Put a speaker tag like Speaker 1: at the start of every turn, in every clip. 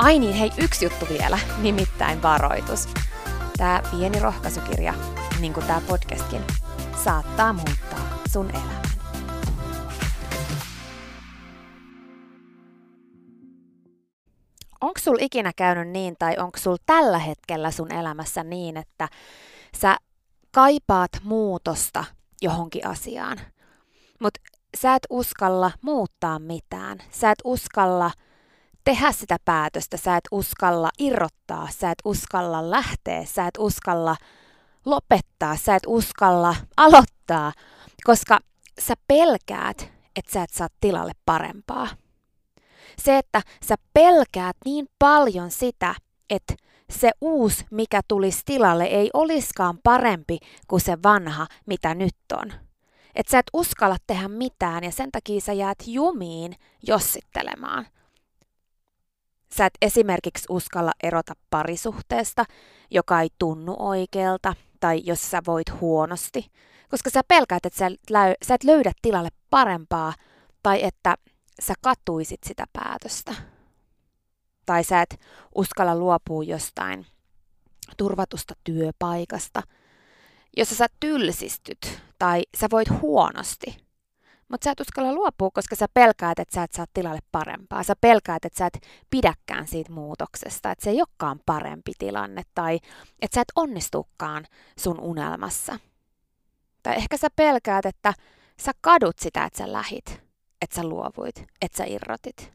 Speaker 1: Ai niin, hei, yksi juttu vielä, nimittäin varoitus. Tämä pieni rohkaisukirja, niin kuin tämä podcastkin, saattaa muuttaa sun elämän. Onko sul ikinä käynyt niin, tai onko sul tällä hetkellä sun elämässä niin, että sä kaipaat muutosta johonkin asiaan, mutta sä et uskalla muuttaa mitään. Sä et uskalla tehdä sitä päätöstä, sä et uskalla irrottaa, sä et uskalla lähteä, sä et uskalla lopettaa, sä et uskalla aloittaa, koska sä pelkäät, että sä et saa tilalle parempaa. Se, että sä pelkäät niin paljon sitä, että se uusi, mikä tulisi tilalle, ei oliskaan parempi kuin se vanha, mitä nyt on. Että sä et uskalla tehdä mitään ja sen takia sä jäät jumiin jossittelemaan – Sä et esimerkiksi uskalla erota parisuhteesta, joka ei tunnu oikealta, tai jos sä voit huonosti, koska sä pelkäät, että sä, et löydä tilalle parempaa, tai että sä katuisit sitä päätöstä. Tai sä et uskalla luopua jostain turvatusta työpaikasta, jossa sä tylsistyt tai sä voit huonosti. Mutta sä et uskalla luopua, koska sä pelkäät, että sä et saa tilalle parempaa. Sä pelkäät, että sä et pidäkään siitä muutoksesta, että se ei olekaan parempi tilanne tai että sä et onnistukaan sun unelmassa. Tai ehkä sä pelkäät, että sä kadut sitä, että sä lähit, että sä luovuit, että sä irrotit.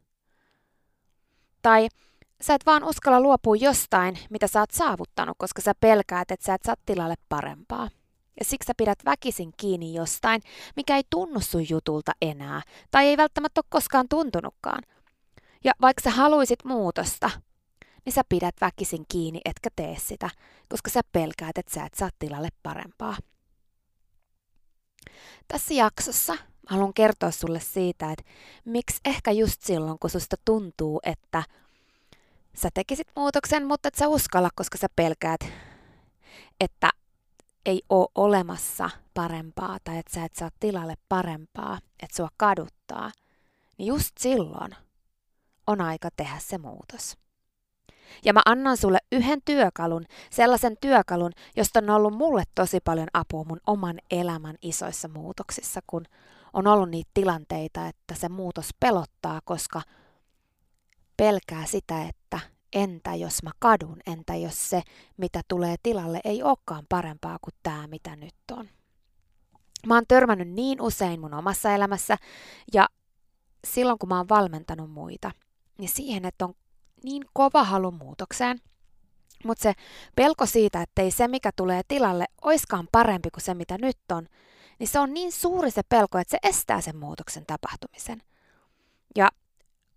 Speaker 1: Tai sä et vaan uskalla luopua jostain, mitä sä oot saavuttanut, koska sä pelkäät, että sä et saa tilalle parempaa. Ja siksi sä pidät väkisin kiinni jostain, mikä ei tunnu sun jutulta enää, tai ei välttämättä ole koskaan tuntunutkaan. Ja vaikka sä haluisit muutosta, niin sä pidät väkisin kiinni, etkä tee sitä, koska sä pelkäät, että sä et saa tilalle parempaa. Tässä jaksossa haluan kertoa sulle siitä, että miksi ehkä just silloin, kun susta tuntuu, että sä tekisit muutoksen, mutta et sä uskalla, koska sä pelkäät, että ei ole olemassa parempaa tai että sä et saa tilalle parempaa, että sua kaduttaa, niin just silloin on aika tehdä se muutos. Ja mä annan sulle yhden työkalun, sellaisen työkalun, josta on ollut mulle tosi paljon apua mun oman elämän isoissa muutoksissa, kun on ollut niitä tilanteita, että se muutos pelottaa, koska pelkää sitä, että entä jos mä kadun, entä jos se, mitä tulee tilalle, ei olekaan parempaa kuin tämä, mitä nyt on. Mä oon törmännyt niin usein mun omassa elämässä ja silloin kun mä oon valmentanut muita, niin siihen, että on niin kova halu muutokseen, mutta se pelko siitä, että ei se, mikä tulee tilalle, oiskaan parempi kuin se, mitä nyt on, niin se on niin suuri se pelko, että se estää sen muutoksen tapahtumisen. Ja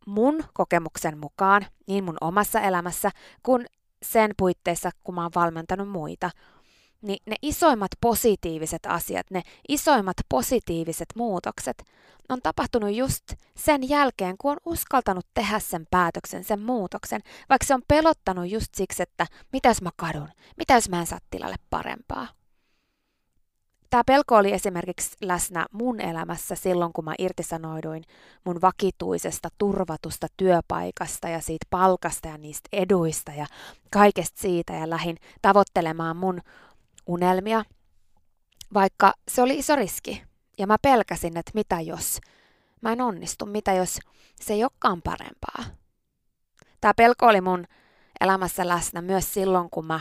Speaker 1: mun kokemuksen mukaan, niin mun omassa elämässä, kuin sen puitteissa, kun mä oon valmentanut muita, niin ne isoimmat positiiviset asiat, ne isoimmat positiiviset muutokset on tapahtunut just sen jälkeen, kun on uskaltanut tehdä sen päätöksen, sen muutoksen, vaikka se on pelottanut just siksi, että mitä jos mä kadun, mitä jos mä en saa tilalle parempaa. Pelko oli esimerkiksi läsnä mun elämässä silloin, kun mä irtisanouduin mun vakituisesta turvatusta työpaikasta ja siitä palkasta ja niistä eduista ja kaikesta siitä ja lähin tavoittelemaan mun unelmia, vaikka se oli iso riski. Ja mä pelkäsin, että mitä jos mä en onnistu, mitä jos se ei olekaan parempaa. Tämä pelko oli mun elämässä läsnä myös silloin, kun mä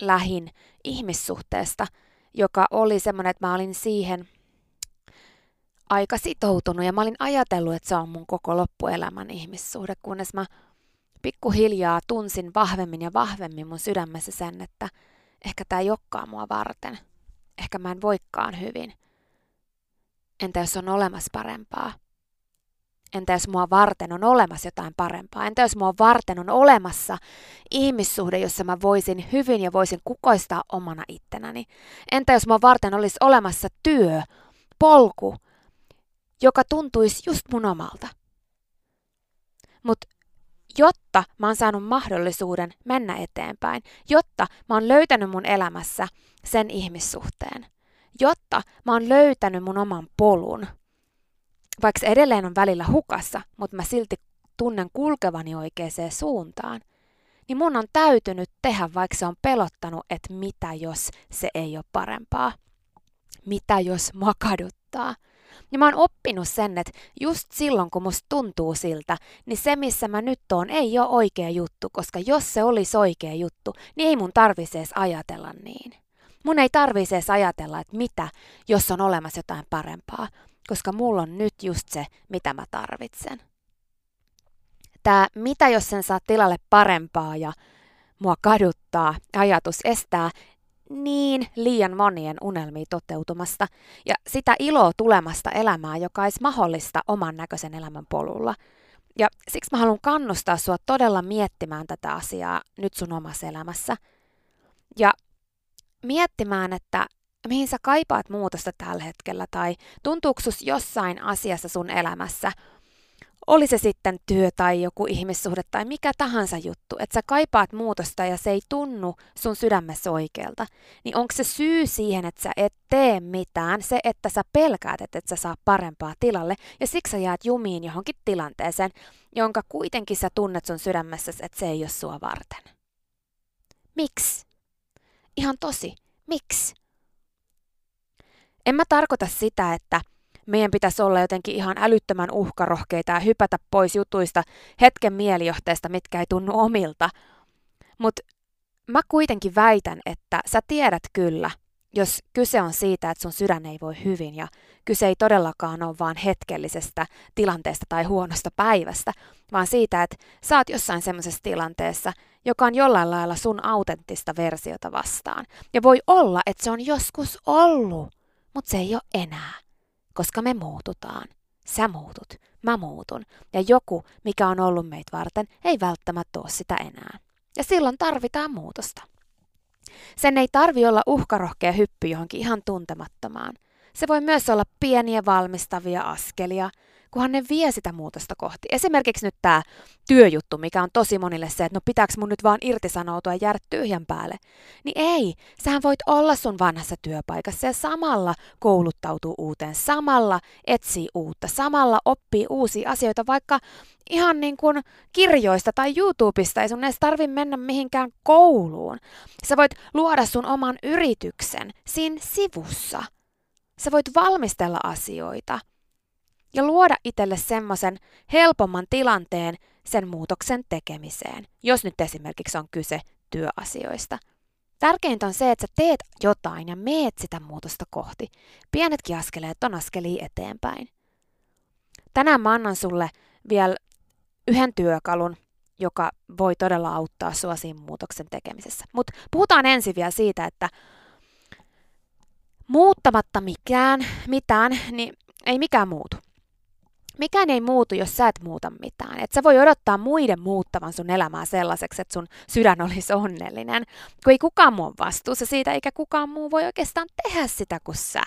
Speaker 1: lähin ihmissuhteesta, joka oli semmoinen, että mä olin siihen aika sitoutunut ja mä olin ajatellut, että se on mun koko loppuelämän ihmissuhde, kunnes mä pikkuhiljaa tunsin vahvemmin ja vahvemmin mun sydämessä sen, että ehkä tämä ei olekaan mua varten. Ehkä mä en voikkaan hyvin. Entä jos on olemassa parempaa? Entä jos mua varten on olemassa jotain parempaa? Entä jos mua varten on olemassa ihmissuhde, jossa mä voisin hyvin ja voisin kukoistaa omana ittenäni? Entä jos mua varten olisi olemassa työ, polku, joka tuntuisi just mun omalta? Mutta jotta mä oon saanut mahdollisuuden mennä eteenpäin, jotta mä oon löytänyt mun elämässä sen ihmissuhteen, jotta mä oon löytänyt mun oman polun, vaikka edelleen on välillä hukassa, mutta mä silti tunnen kulkevani oikeaan suuntaan, niin mun on täytynyt tehdä, vaikka se on pelottanut, että mitä jos se ei ole parempaa. Mitä jos mua kaduttaa. Ja mä oon oppinut sen, että just silloin, kun musta tuntuu siltä, niin se, missä mä nyt oon, ei ole oikea juttu, koska jos se olisi oikea juttu, niin ei mun tarvitse edes ajatella niin. Mun ei tarvitse edes ajatella, että mitä, jos on olemassa jotain parempaa, koska mulla on nyt just se, mitä mä tarvitsen. Tämä mitä jos sen saa tilalle parempaa ja mua kaduttaa ajatus estää niin liian monien unelmia toteutumasta ja sitä iloa tulemasta elämää, joka olisi mahdollista oman näköisen elämän polulla. Ja siksi mä haluan kannustaa sua todella miettimään tätä asiaa nyt sun omassa elämässä. Ja miettimään, että mihin sä kaipaat muutosta tällä hetkellä tai tuntuuko sus jossain asiassa sun elämässä – oli se sitten työ tai joku ihmissuhde tai mikä tahansa juttu, että sä kaipaat muutosta ja se ei tunnu sun sydämessä oikealta, niin onko se syy siihen, että sä et tee mitään, se, että sä pelkäät, että et sä saa parempaa tilalle ja siksi sä jäät jumiin johonkin tilanteeseen, jonka kuitenkin sä tunnet sun sydämessä, että se ei ole sua varten. Miksi? Ihan tosi, miksi? En mä tarkoita sitä, että meidän pitäisi olla jotenkin ihan älyttömän uhkarohkeita ja hypätä pois jutuista hetken mielijohteesta, mitkä ei tunnu omilta. Mutta mä kuitenkin väitän, että sä tiedät kyllä, jos kyse on siitä, että sun sydän ei voi hyvin ja kyse ei todellakaan ole vaan hetkellisestä tilanteesta tai huonosta päivästä, vaan siitä, että sä oot jossain semmoisessa tilanteessa, joka on jollain lailla sun autenttista versiota vastaan. Ja voi olla, että se on joskus ollut, mutta se ei ole enää koska me muututaan. Sä muutut, mä muutun, ja joku, mikä on ollut meitä varten, ei välttämättä ole sitä enää. Ja silloin tarvitaan muutosta. Sen ei tarvi olla uhkarohkea hyppy johonkin ihan tuntemattomaan. Se voi myös olla pieniä valmistavia askelia, kunhan ne vie sitä muutosta kohti. Esimerkiksi nyt tämä työjuttu, mikä on tosi monille se, että no pitääkö mun nyt vaan irtisanoutua ja jäädä tyhjän päälle. Niin ei, sähän voit olla sun vanhassa työpaikassa ja samalla kouluttautuu uuteen, samalla etsii uutta, samalla oppii uusia asioita, vaikka ihan niin kuin kirjoista tai YouTubesta, ei sun edes tarvi mennä mihinkään kouluun. Sä voit luoda sun oman yrityksen siinä sivussa. Sä voit valmistella asioita ja luoda itselle semmoisen helpomman tilanteen sen muutoksen tekemiseen, jos nyt esimerkiksi on kyse työasioista. Tärkeintä on se, että sä teet jotain ja meet sitä muutosta kohti. Pienetkin askeleet on askelia eteenpäin. Tänään mä annan sulle vielä yhden työkalun, joka voi todella auttaa sua siinä muutoksen tekemisessä. Mutta puhutaan ensin vielä siitä, että muuttamatta mikään, mitään, niin ei mikään muutu. Mikään ei muutu, jos sä et muuta mitään. Et sä voi odottaa muiden muuttavan sun elämää sellaiseksi, että sun sydän olisi onnellinen, kun ei kukaan muu vastuussa siitä, eikä kukaan muu voi oikeastaan tehdä sitä kuin sä.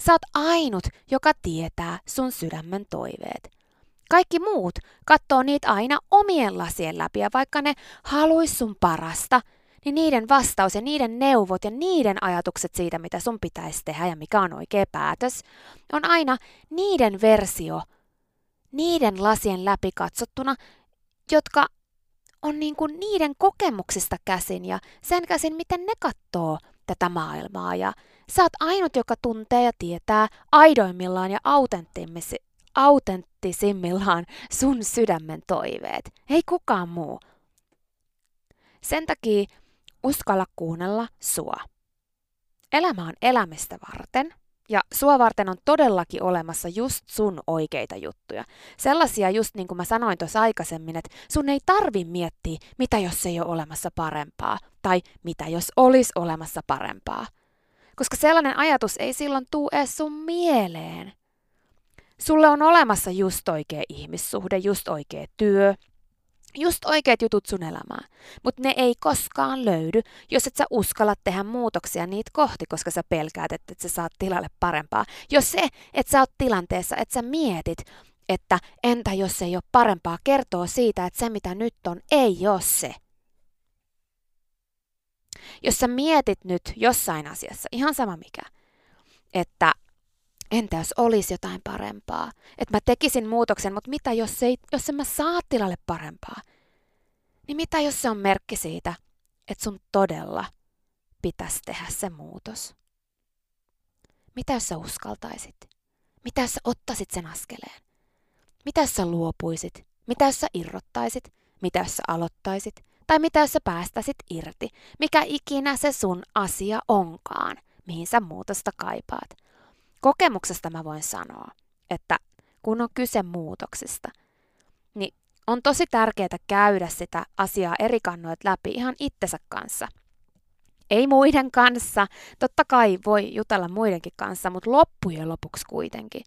Speaker 1: Sä oot ainut, joka tietää sun sydämen toiveet. Kaikki muut katsoo niitä aina omien lasien läpi ja vaikka ne haluis sun parasta, niin niiden vastaus ja niiden neuvot ja niiden ajatukset siitä, mitä sun pitäisi tehdä ja mikä on oikea päätös, on aina niiden versio, niiden lasien läpi katsottuna, jotka on niin kuin niiden kokemuksista käsin ja sen käsin, miten ne katsoo tätä maailmaa. Ja sä oot ainut, joka tuntee ja tietää aidoimmillaan ja autenttisimmillaan sun sydämen toiveet. Ei kukaan muu. Sen takia uskalla kuunnella sua. Elämä on elämistä varten, ja sua varten on todellakin olemassa just sun oikeita juttuja. Sellaisia just niin kuin mä sanoin tuossa aikaisemmin, että sun ei tarvi miettiä, mitä jos ei ole olemassa parempaa, tai mitä jos olisi olemassa parempaa. Koska sellainen ajatus ei silloin tuu edes sun mieleen. Sulle on olemassa just oikea ihmissuhde, just oikea työ, just oikeat jutut sun elämään, mutta ne ei koskaan löydy, jos et sä uskalla tehdä muutoksia niitä kohti, koska sä pelkäät, että et sä saat tilalle parempaa. Jos se, että sä oot tilanteessa, että sä mietit, että entä jos ei ole parempaa, kertoo siitä, että se mitä nyt on, ei ole se. Jos sä mietit nyt jossain asiassa, ihan sama mikä, että entä jos olisi jotain parempaa? Että mä tekisin muutoksen, mutta mitä jos, ei, jos en mä saa tilalle parempaa? Niin mitä jos se on merkki siitä, että sun todella pitäisi tehdä se muutos? Mitä jos sä uskaltaisit? Mitä jos sä ottaisit sen askeleen? Mitä jos sä luopuisit? Mitä jos sä irrottaisit? Mitä jos sä aloittaisit? Tai mitä jos sä päästäisit irti? Mikä ikinä se sun asia onkaan, mihin sä muutosta kaipaat? Kokemuksesta mä voin sanoa, että kun on kyse muutoksista, niin on tosi tärkeää käydä sitä asiaa eri kannoit läpi ihan itsensä kanssa. Ei muiden kanssa, totta kai voi jutella muidenkin kanssa, mutta loppujen lopuksi kuitenkin.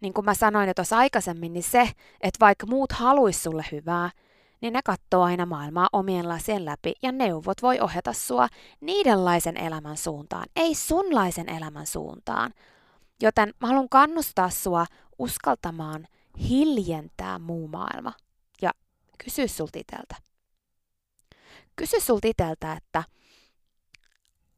Speaker 1: Niin kuin mä sanoin jo tuossa aikaisemmin, niin se, että vaikka muut haluis sulle hyvää, niin ne katsoo aina maailmaa omien lasien läpi ja neuvot voi ohjata sua niidenlaisen elämän suuntaan, ei sunlaisen elämän suuntaan, Joten mä haluan kannustaa sua uskaltamaan hiljentää muu maailma ja kysy sulta iteltä. Kysy sulta iteltä, että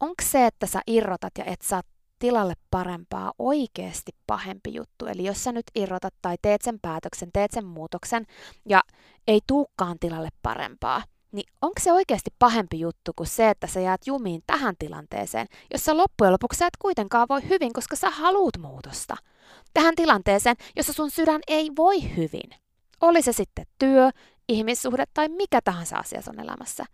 Speaker 1: onko se, että sä irrotat ja et saa tilalle parempaa oikeasti pahempi juttu. Eli jos sä nyt irrotat tai teet sen päätöksen, teet sen muutoksen ja ei tuukkaan tilalle parempaa – niin onko se oikeasti pahempi juttu kuin se, että sä jäät jumiin tähän tilanteeseen, jossa loppujen lopuksi sä et kuitenkaan voi hyvin, koska sä haluut muutosta. Tähän tilanteeseen, jossa sun sydän ei voi hyvin. Oli se sitten työ, ihmissuhde tai mikä tahansa asia sun elämässä.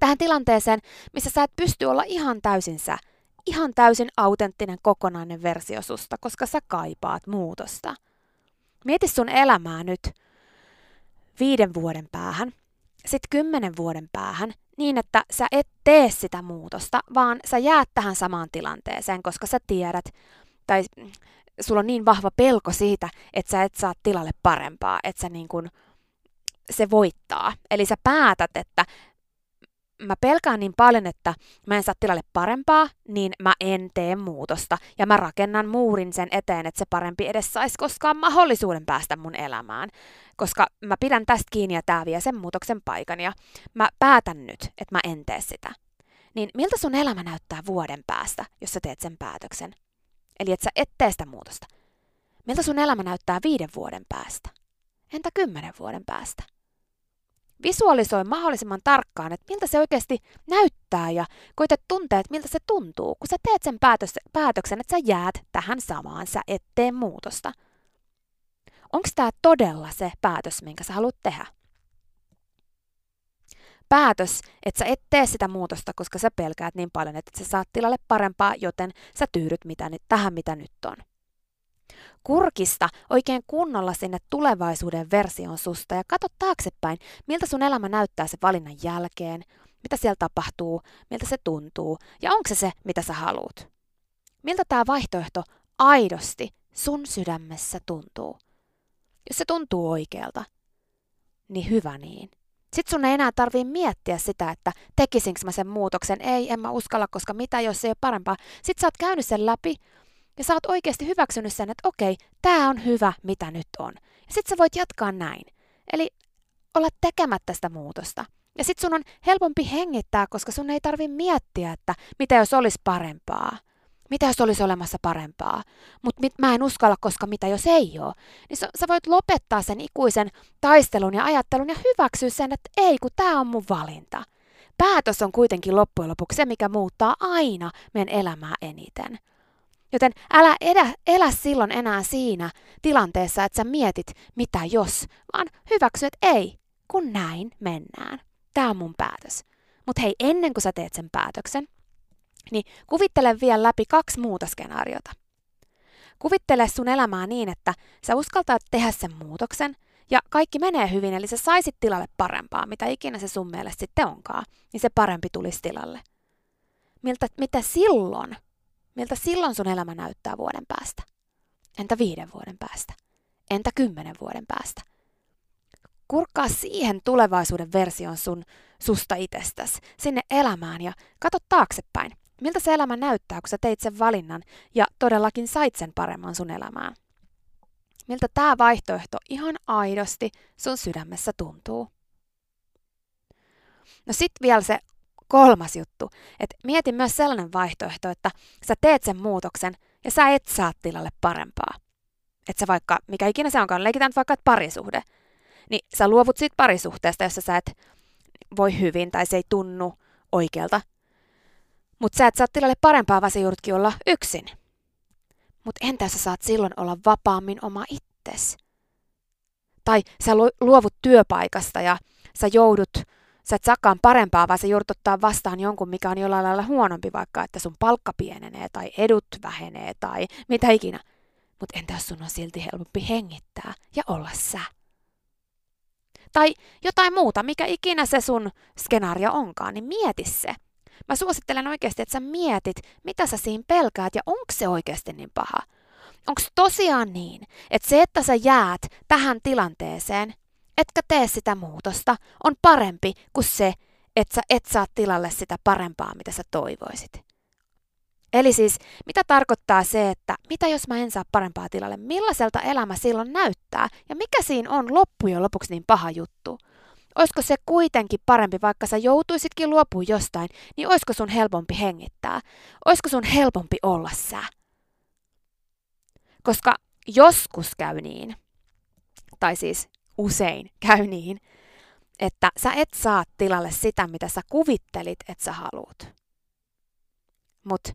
Speaker 1: Tähän tilanteeseen, missä sä et pysty olla ihan täysin sä, ihan täysin autenttinen kokonainen versio susta, koska sä kaipaat muutosta. Mieti sun elämää nyt viiden vuoden päähän sitten kymmenen vuoden päähän niin, että sä et tee sitä muutosta, vaan sä jäät tähän samaan tilanteeseen, koska sä tiedät, tai sulla on niin vahva pelko siitä, että sä et saa tilalle parempaa, että sä niin kun, se voittaa. Eli sä päätät, että mä pelkään niin paljon, että mä en saa tilalle parempaa, niin mä en tee muutosta. Ja mä rakennan muurin sen eteen, että se parempi edes saisi koskaan mahdollisuuden päästä mun elämään. Koska mä pidän tästä kiinni ja tää vie sen muutoksen paikan ja mä päätän nyt, että mä en tee sitä. Niin miltä sun elämä näyttää vuoden päästä, jos sä teet sen päätöksen? Eli että sä et tee sitä muutosta. Miltä sun elämä näyttää viiden vuoden päästä? Entä kymmenen vuoden päästä? Visualisoi mahdollisimman tarkkaan, että miltä se oikeasti näyttää ja koita tuntea, että miltä se tuntuu, kun sä teet sen päätös, päätöksen, että sä jäät tähän samaan, sä et tee muutosta. Onko tämä todella se päätös, minkä sä haluat tehdä? päätös, että sä et tee sitä muutosta, koska sä pelkäät niin paljon, että sä saat tilalle parempaa, joten sä tyydyt mitä tähän, mitä nyt on. Kurkista oikein kunnolla sinne tulevaisuuden version susta ja katso taaksepäin, miltä sun elämä näyttää se valinnan jälkeen, mitä siellä tapahtuu, miltä se tuntuu ja onko se se, mitä sä haluut. Miltä tämä vaihtoehto aidosti sun sydämessä tuntuu. Jos se tuntuu oikealta, niin hyvä niin. Sitten sun ei enää tarvii miettiä sitä, että tekisinkö mä sen muutoksen. Ei, en mä uskalla, koska mitä jos se ei ole parempaa. Sitten sä oot käynyt sen läpi ja sä oot oikeasti hyväksynyt sen, että okei, tää on hyvä, mitä nyt on. Ja sitten sä voit jatkaa näin. Eli olla tekemättä sitä muutosta. Ja sitten sun on helpompi hengittää, koska sun ei tarvi miettiä, että mitä jos olisi parempaa. Mitä jos olisi olemassa parempaa? Mutta mä en uskalla, koska mitä jos ei ole? Niin sä, sä voit lopettaa sen ikuisen taistelun ja ajattelun ja hyväksyä sen, että ei, kun tämä on mun valinta. Päätös on kuitenkin loppujen lopuksi se, mikä muuttaa aina meidän elämää eniten. Joten älä edä, elä silloin enää siinä tilanteessa, että sä mietit, mitä jos, vaan hyväksy, että ei, kun näin mennään. Tämä on mun päätös. Mutta hei, ennen kuin sä teet sen päätöksen, niin kuvittele vielä läpi kaksi muuta skenaariota. Kuvittele sun elämää niin, että sä uskaltaat tehdä sen muutoksen ja kaikki menee hyvin, eli sä saisit tilalle parempaa, mitä ikinä se sun mielestä sitten onkaan, niin se parempi tulisi tilalle. Miltä, mitä silloin, miltä silloin sun elämä näyttää vuoden päästä? Entä viiden vuoden päästä? Entä kymmenen vuoden päästä? Kurkkaa siihen tulevaisuuden version sun susta itsestäsi, sinne elämään ja katso taaksepäin. Miltä se elämä näyttää, kun sä teit sen valinnan ja todellakin sait sen paremman sun elämään? Miltä tämä vaihtoehto ihan aidosti sun sydämessä tuntuu? No sit vielä se kolmas juttu, että mieti myös sellainen vaihtoehto, että sä teet sen muutoksen ja sä et saa tilalle parempaa. Että sä vaikka, mikä ikinä se onkaan, leikitään vaikka että parisuhde, niin sä luovut siitä parisuhteesta, jossa sä et voi hyvin tai se ei tunnu oikealta, mutta sä et saa tilalle parempaa, vaan sä joudutkin olla yksin. Mutta entä sä saat silloin olla vapaammin oma itses? Tai sä luovut työpaikasta ja sä joudut, sä et saakaan parempaa, vaan sä joudut ottaa vastaan jonkun, mikä on jollain lailla huonompi, vaikka että sun palkka pienenee tai edut vähenee tai mitä ikinä. Mutta entä jos sun on silti helpompi hengittää ja olla sä? Tai jotain muuta, mikä ikinä se sun skenaario onkaan, niin mieti se. Mä suosittelen oikeasti, että sä mietit, mitä sä siinä pelkäät ja onko se oikeasti niin paha. Onko tosiaan niin, että se, että sä jäät tähän tilanteeseen, etkä tee sitä muutosta, on parempi kuin se, että sä et saa tilalle sitä parempaa, mitä sä toivoisit. Eli siis, mitä tarkoittaa se, että mitä jos mä en saa parempaa tilalle, millaiselta elämä silloin näyttää ja mikä siinä on loppujen lopuksi niin paha juttu? Olisiko se kuitenkin parempi, vaikka sä joutuisitkin luopua jostain, niin olisiko sun helpompi hengittää? Olisiko sun helpompi olla sä? Koska joskus käy niin, tai siis usein käy niin, että sä et saa tilalle sitä, mitä sä kuvittelit, että sä haluut. Mut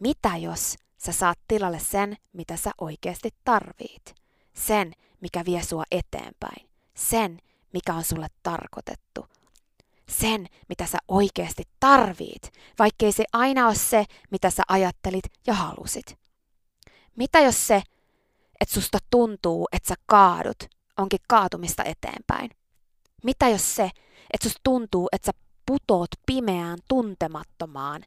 Speaker 1: mitä jos sä saat tilalle sen, mitä sä oikeasti tarvit? Sen, mikä vie sua eteenpäin. Sen, mikä on sulle tarkoitettu. Sen, mitä sä oikeasti tarvit, vaikkei se aina ole se, mitä sä ajattelit ja halusit. Mitä jos se, että susta tuntuu, että sä kaadut, onkin kaatumista eteenpäin? Mitä jos se, että susta tuntuu, että sä putoot pimeään tuntemattomaan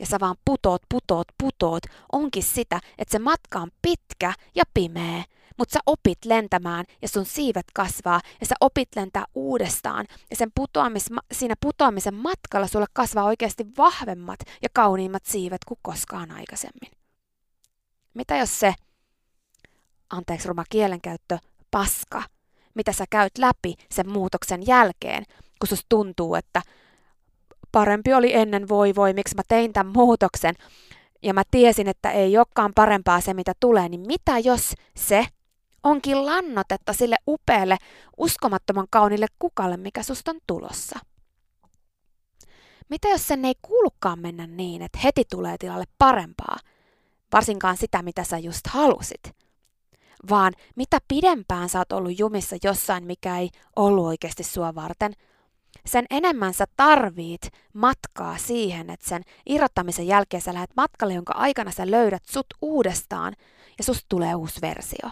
Speaker 1: ja sä vaan putoot, putoot, putoot, onkin sitä, että se matka on pitkä ja pimeä, mutta sä opit lentämään ja sun siivet kasvaa ja sä opit lentää uudestaan ja sen putoamis, siinä putoamisen matkalla sulle kasvaa oikeasti vahvemmat ja kauniimmat siivet kuin koskaan aikaisemmin. Mitä jos se, anteeksi ruma kielenkäyttö, paska, mitä sä käyt läpi sen muutoksen jälkeen, kun sus tuntuu, että parempi oli ennen voi voi, miksi mä tein tämän muutoksen, ja mä tiesin, että ei olekaan parempaa se, mitä tulee, niin mitä jos se onkin lannotetta sille upealle, uskomattoman kaunille kukalle, mikä susta on tulossa? Mitä jos sen ei kuulukaan mennä niin, että heti tulee tilalle parempaa, varsinkaan sitä, mitä sä just halusit? Vaan mitä pidempään sä oot ollut jumissa jossain, mikä ei ollut oikeasti sua varten, sen enemmän sä tarvit matkaa siihen, että sen irrottamisen jälkeen sä lähdet matkalle, jonka aikana sä löydät sut uudestaan ja susta tulee uusi versio.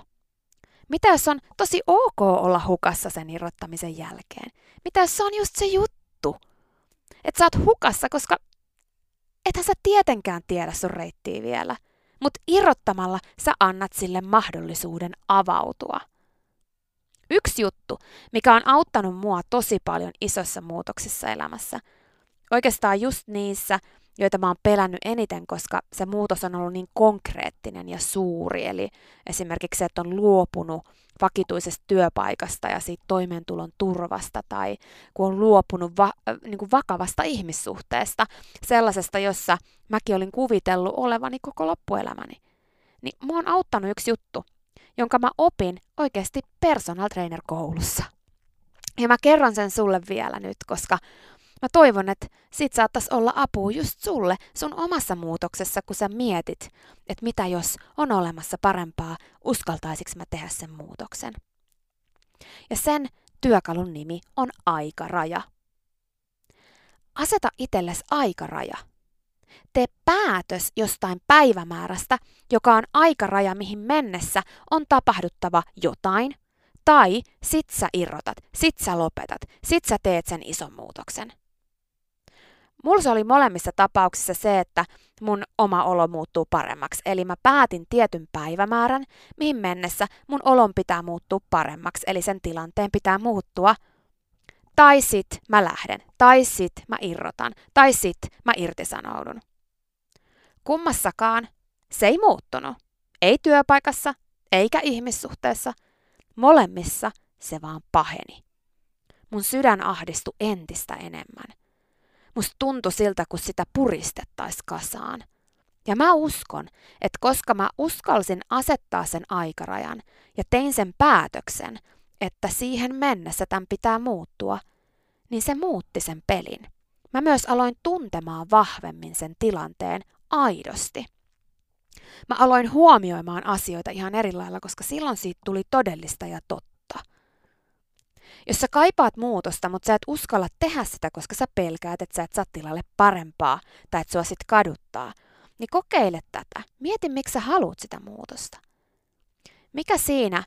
Speaker 1: Mitä jos on tosi ok olla hukassa sen irrottamisen jälkeen? Mitä jos se on just se juttu? Että sä oot hukassa, koska ethän sä tietenkään tiedä sun reittiä vielä. Mutta irrottamalla sä annat sille mahdollisuuden avautua. Yksi juttu, mikä on auttanut mua tosi paljon isossa muutoksissa elämässä, oikeastaan just niissä, joita mä oon pelännyt eniten, koska se muutos on ollut niin konkreettinen ja suuri. Eli esimerkiksi se, että on luopunut vakituisesta työpaikasta ja siitä toimeentulon turvasta, tai kun on luopunut va- äh, niin kuin vakavasta ihmissuhteesta, sellaisesta, jossa mäkin olin kuvitellut olevani koko loppuelämäni. Niin mua on auttanut yksi juttu, jonka mä opin oikeasti personal trainer koulussa. Ja mä kerron sen sulle vielä nyt, koska Mä toivon, että sit saattaisi olla apua just sulle sun omassa muutoksessa, kun sä mietit, että mitä jos on olemassa parempaa, uskaltaisiko mä tehdä sen muutoksen. Ja sen työkalun nimi on aikaraja. Aseta itsellesi aikaraja. Tee päätös jostain päivämäärästä, joka on aikaraja, mihin mennessä on tapahduttava jotain, tai sit sä irrotat, sit sä lopetat, sit sä teet sen ison muutoksen. Mulla se oli molemmissa tapauksissa se, että mun oma olo muuttuu paremmaksi. Eli mä päätin tietyn päivämäärän, mihin mennessä mun olon pitää muuttua paremmaksi, eli sen tilanteen pitää muuttua. Tai sit mä lähden, tai sit mä irrotan, tai sit mä irtisanoudun. Kummassakaan se ei muuttunut. Ei työpaikassa, eikä ihmissuhteessa. Molemmissa se vaan paheni. Mun sydän ahdistui entistä enemmän – Musta tuntui siltä, kun sitä puristettaisiin kasaan. Ja mä uskon, että koska mä uskalsin asettaa sen aikarajan ja tein sen päätöksen, että siihen mennessä tämän pitää muuttua, niin se muutti sen pelin. Mä myös aloin tuntemaan vahvemmin sen tilanteen aidosti. Mä aloin huomioimaan asioita ihan eri lailla, koska silloin siitä tuli todellista ja totta. Jos sä kaipaat muutosta, mutta sä et uskalla tehdä sitä, koska sä pelkäät, että sä et saa tilalle parempaa tai että sua sit kaduttaa, niin kokeile tätä. Mieti, miksi sä haluat sitä muutosta. Mikä siinä,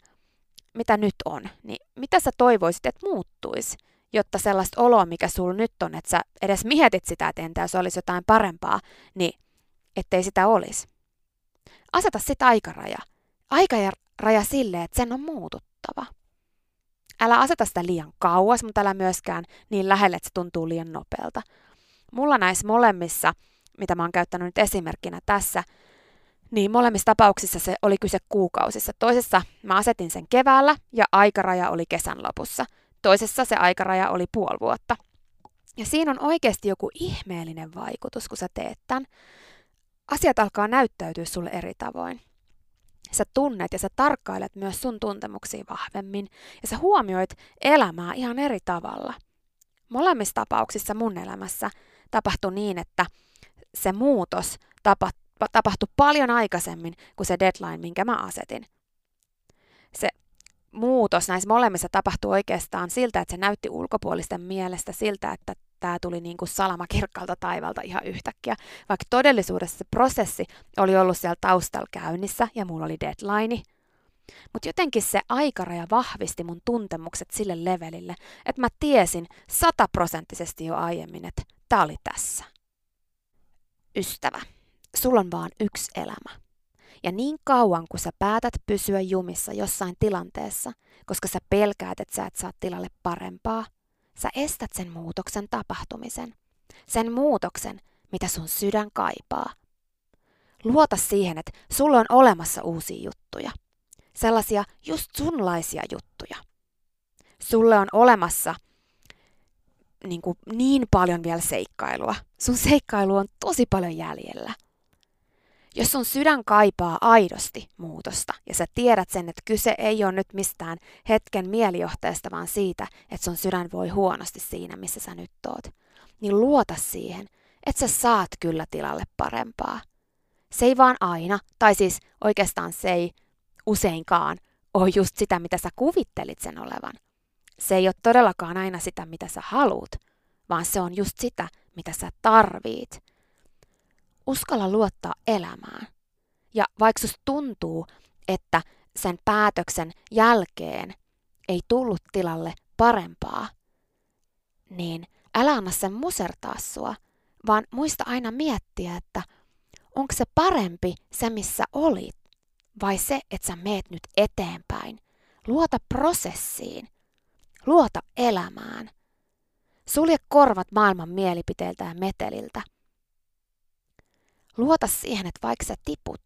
Speaker 1: mitä nyt on, niin mitä sä toivoisit, että muuttuisi, jotta sellaista oloa, mikä sulla nyt on, että sä edes mietit sitä, että entä jos olisi jotain parempaa, niin ettei sitä olisi. Aseta sitä aikaraja. Aikaraja sille, että sen on muututtava. Älä aseta sitä liian kauas, mutta älä myöskään niin lähelle, että se tuntuu liian nopealta. Mulla näissä molemmissa, mitä mä oon käyttänyt nyt esimerkkinä tässä, niin molemmissa tapauksissa se oli kyse kuukausissa. Toisessa mä asetin sen keväällä ja aikaraja oli kesän lopussa. Toisessa se aikaraja oli puoli vuotta. Ja siinä on oikeasti joku ihmeellinen vaikutus, kun sä teet tämän. Asiat alkaa näyttäytyä sulle eri tavoin sä tunnet ja sä tarkkailet myös sun tuntemuksia vahvemmin ja sä huomioit elämää ihan eri tavalla. Molemmissa tapauksissa mun elämässä tapahtui niin, että se muutos tapa, tapahtui paljon aikaisemmin kuin se deadline, minkä mä asetin. Se muutos näissä molemmissa tapahtui oikeastaan siltä, että se näytti ulkopuolisten mielestä siltä, että tämä tuli niin kuin salama kirkkaalta taivalta ihan yhtäkkiä, vaikka todellisuudessa se prosessi oli ollut siellä taustalla käynnissä ja mulla oli deadline. Mutta jotenkin se aikaraja vahvisti mun tuntemukset sille levelille, että mä tiesin sataprosenttisesti jo aiemmin, että tämä oli tässä. Ystävä, sulla on vaan yksi elämä. Ja niin kauan kun sä päätät pysyä jumissa jossain tilanteessa, koska sä pelkäät, että sä et saa tilalle parempaa, sä estät sen muutoksen tapahtumisen. Sen muutoksen, mitä sun sydän kaipaa. Luota siihen, että sulla on olemassa uusia juttuja. Sellaisia just sunlaisia juttuja. Sulle on olemassa niin, kuin niin paljon vielä seikkailua. Sun seikkailu on tosi paljon jäljellä – jos sun sydän kaipaa aidosti muutosta ja sä tiedät sen, että kyse ei ole nyt mistään hetken mielijohteesta, vaan siitä, että sun sydän voi huonosti siinä, missä sä nyt oot, niin luota siihen, että sä saat kyllä tilalle parempaa. Se ei vaan aina, tai siis oikeastaan se ei useinkaan ole just sitä, mitä sä kuvittelit sen olevan. Se ei ole todellakaan aina sitä, mitä sä haluut, vaan se on just sitä, mitä sä tarvit. Uskalla luottaa elämään. Ja vaikka sus tuntuu, että sen päätöksen jälkeen ei tullut tilalle parempaa, niin älä anna sen musertaa sua, vaan muista aina miettiä, että onko se parempi se, missä olit, vai se, että sä meet nyt eteenpäin. Luota prosessiin. Luota elämään. Sulje korvat maailman mielipiteiltä ja meteliltä. Luota siihen, että vaikka sä tiput,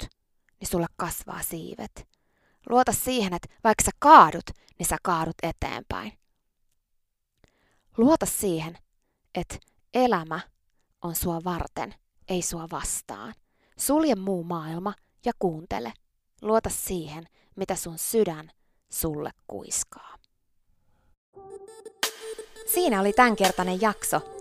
Speaker 1: niin sulla kasvaa siivet. Luota siihen, että vaikka sä kaadut, niin sä kaadut eteenpäin. Luota siihen, että elämä on sua varten, ei sua vastaan. Sulje muu maailma ja kuuntele. Luota siihen, mitä sun sydän sulle kuiskaa. Siinä oli tämänkertainen jakso.